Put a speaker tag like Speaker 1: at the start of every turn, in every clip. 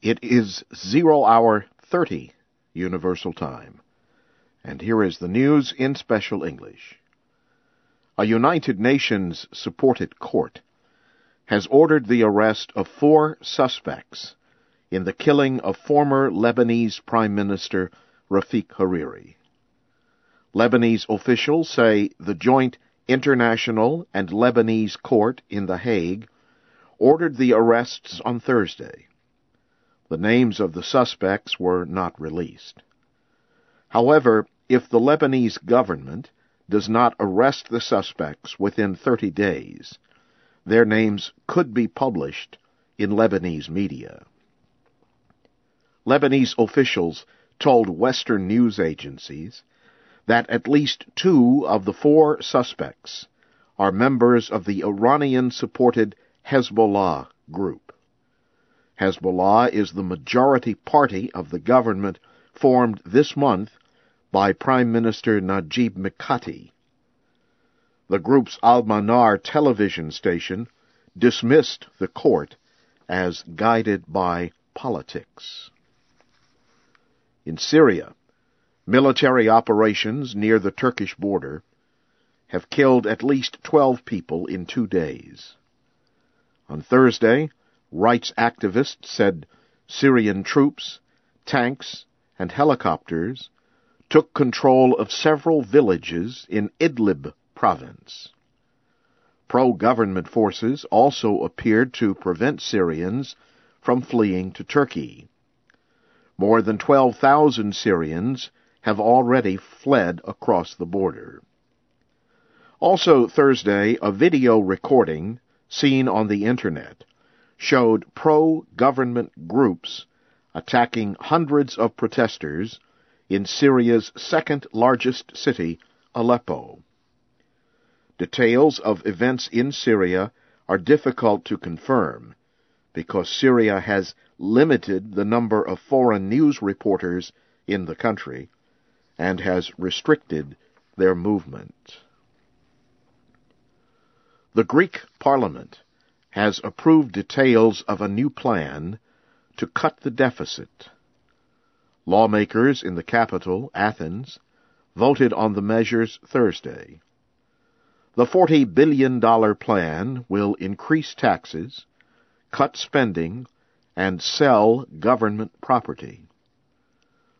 Speaker 1: It is zero hour 30 Universal Time. And here is the news in special English. A United Nations supported court has ordered the arrest of four suspects in the killing of former Lebanese Prime Minister Rafik Hariri. Lebanese officials say the joint international and Lebanese court in The Hague ordered the arrests on Thursday. The names of the suspects were not released. However, if the Lebanese government does not arrest the suspects within 30 days, their names could be published in Lebanese media. Lebanese officials told Western news agencies that at least two of the four suspects are members of the Iranian supported Hezbollah group. Hezbollah is the majority party of the government formed this month by Prime Minister Najib Mikati. The group's Al Manar television station dismissed the court as guided by politics. In Syria, military operations near the Turkish border have killed at least 12 people in two days. On Thursday, rights activists said Syrian troops, tanks, and helicopters took control of several villages in Idlib province. Pro-government forces also appeared to prevent Syrians from fleeing to Turkey. More than 12,000 Syrians have already fled across the border. Also Thursday, a video recording seen on the internet showed pro-government groups attacking hundreds of protesters in Syria's second largest city, Aleppo. Details of events in Syria are difficult to confirm because Syria has limited the number of foreign news reporters in the country and has restricted their movement. The Greek Parliament has approved details of a new plan to cut the deficit. Lawmakers in the capital, Athens, voted on the measures Thursday. The $40 billion plan will increase taxes, cut spending, and sell government property.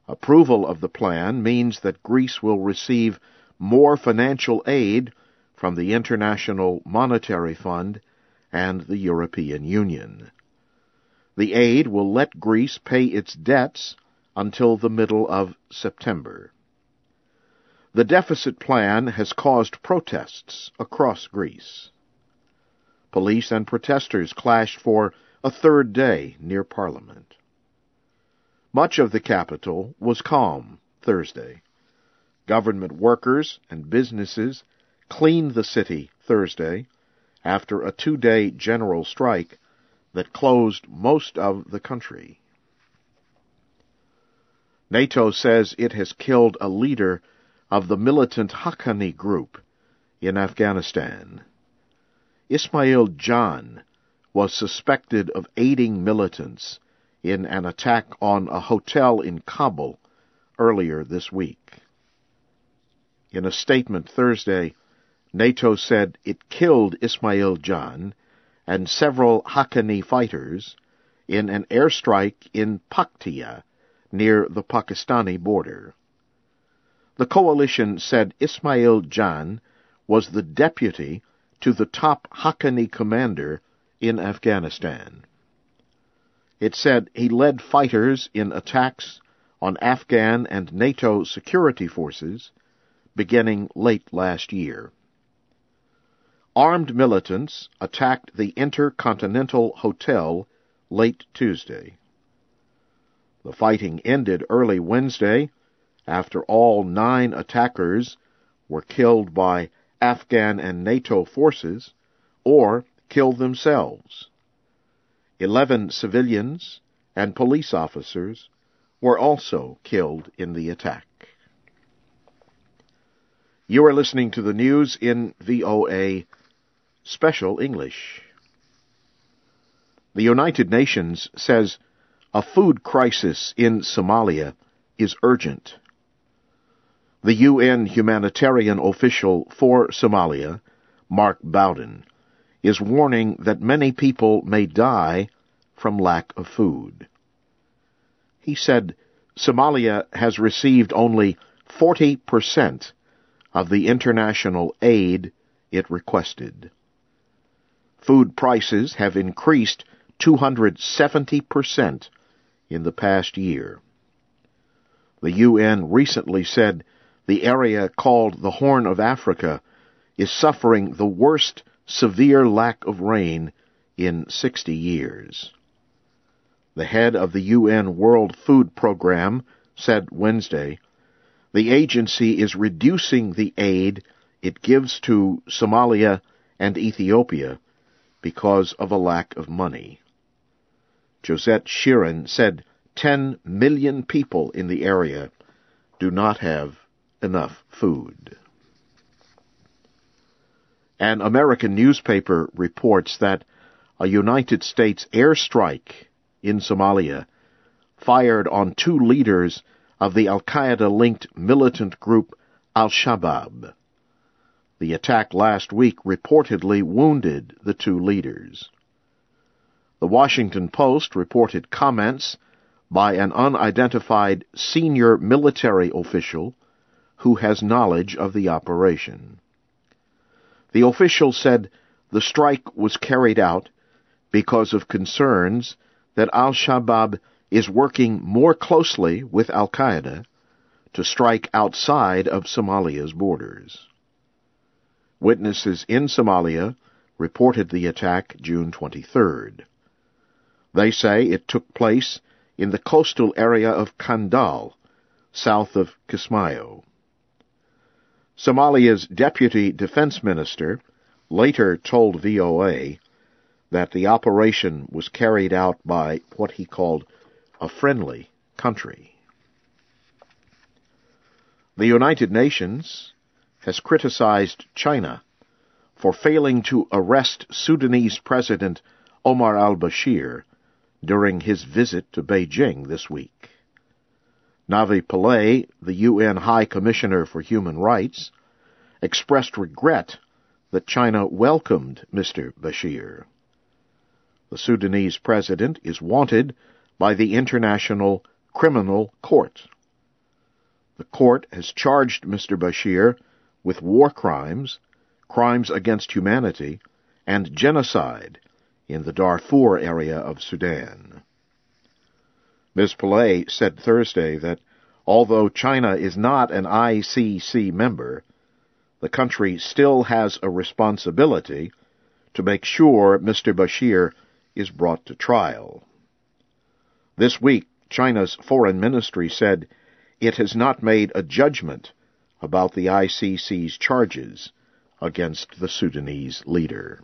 Speaker 1: Approval of the plan means that Greece will receive more financial aid from the International Monetary Fund and the European Union. The aid will let Greece pay its debts until the middle of September. The deficit plan has caused protests across Greece. Police and protesters clashed for a third day near Parliament. Much of the capital was calm Thursday. Government workers and businesses cleaned the city Thursday after a two day general strike that closed most of the country. NATO says it has killed a leader of the militant Haqqani group in Afghanistan. Ismail Jan was suspected of aiding militants in an attack on a hotel in Kabul earlier this week. In a statement Thursday, NATO said it killed Ismail Jan and several Haqqani fighters in an airstrike in Paktia near the Pakistani border. The coalition said Ismail Jan was the deputy to the top Haqqani commander in Afghanistan. It said he led fighters in attacks on Afghan and NATO security forces beginning late last year. Armed militants attacked the Intercontinental Hotel late Tuesday. The fighting ended early Wednesday after all nine attackers were killed by Afghan and NATO forces or killed themselves. Eleven civilians and police officers were also killed in the attack. You are listening to the news in VOA Special English. The United Nations says a food crisis in Somalia is urgent. The UN humanitarian official for Somalia, Mark Bowden, is warning that many people may die from lack of food. He said Somalia has received only 40% of the international aid it requested. Food prices have increased 270% in the past year. The UN recently said the area called the Horn of Africa is suffering the worst severe lack of rain in 60 years. The head of the UN World Food Program said Wednesday the agency is reducing the aid it gives to Somalia and Ethiopia because of a lack of money. Josette Sheeran said 10 million people in the area do not have enough food. An American newspaper reports that a United States airstrike in Somalia fired on two leaders of the Al Qaeda linked militant group Al Shabaab. The attack last week reportedly wounded the two leaders. The Washington Post reported comments by an unidentified senior military official who has knowledge of the operation. The official said the strike was carried out because of concerns that Al Shabaab is working more closely with Al Qaeda to strike outside of Somalia's borders. Witnesses in Somalia reported the attack June 23rd. They say it took place in the coastal area of Kandal, south of Kismayo. Somalia's deputy defense minister later told VOA that the operation was carried out by what he called a friendly country. The United Nations has criticized China for failing to arrest Sudanese President Omar al-Bashir during his visit to Beijing this week. Navi Pillay, the UN High Commissioner for Human Rights, expressed regret that China welcomed Mr. Bashir. The Sudanese president is wanted by the International Criminal Court. The court has charged Mr. Bashir with war crimes, crimes against humanity, and genocide in the Darfur area of Sudan. Ms. Pillay said Thursday that although China is not an ICC member, the country still has a responsibility to make sure Mr. Bashir is brought to trial. This week, China's foreign ministry said it has not made a judgment about the ICC's charges against the Sudanese leader.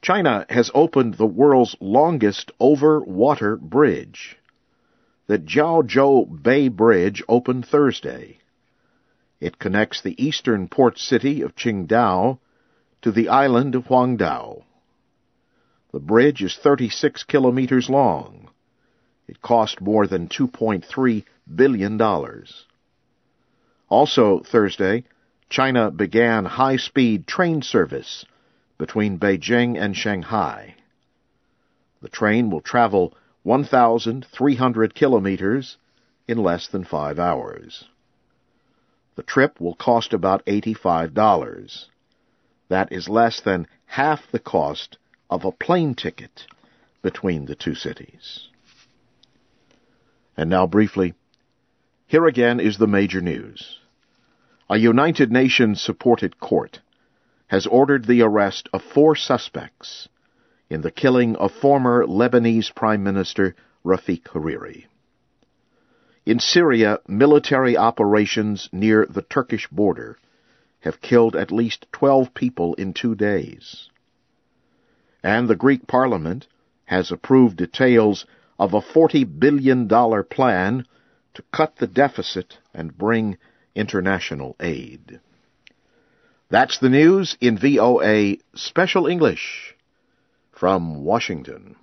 Speaker 1: China has opened the world's longest over-water bridge. The Jiaozhou Bay Bridge opened Thursday. It connects the eastern port city of Qingdao to the island of Huangdao. The bridge is 36 kilometers long. It cost more than $2.3 billion. Also Thursday, China began high-speed train service between Beijing and Shanghai. The train will travel 1,300 kilometers in less than five hours. The trip will cost about $85. That is less than half the cost of a plane ticket between the two cities. And now briefly, here again is the major news. A United Nations supported court has ordered the arrest of four suspects in the killing of former Lebanese Prime Minister Rafik Hariri. In Syria, military operations near the Turkish border have killed at least 12 people in two days. And the Greek parliament has approved details of a $40 billion plan to cut the deficit and bring international aid. That's the news in VOA Special English from Washington.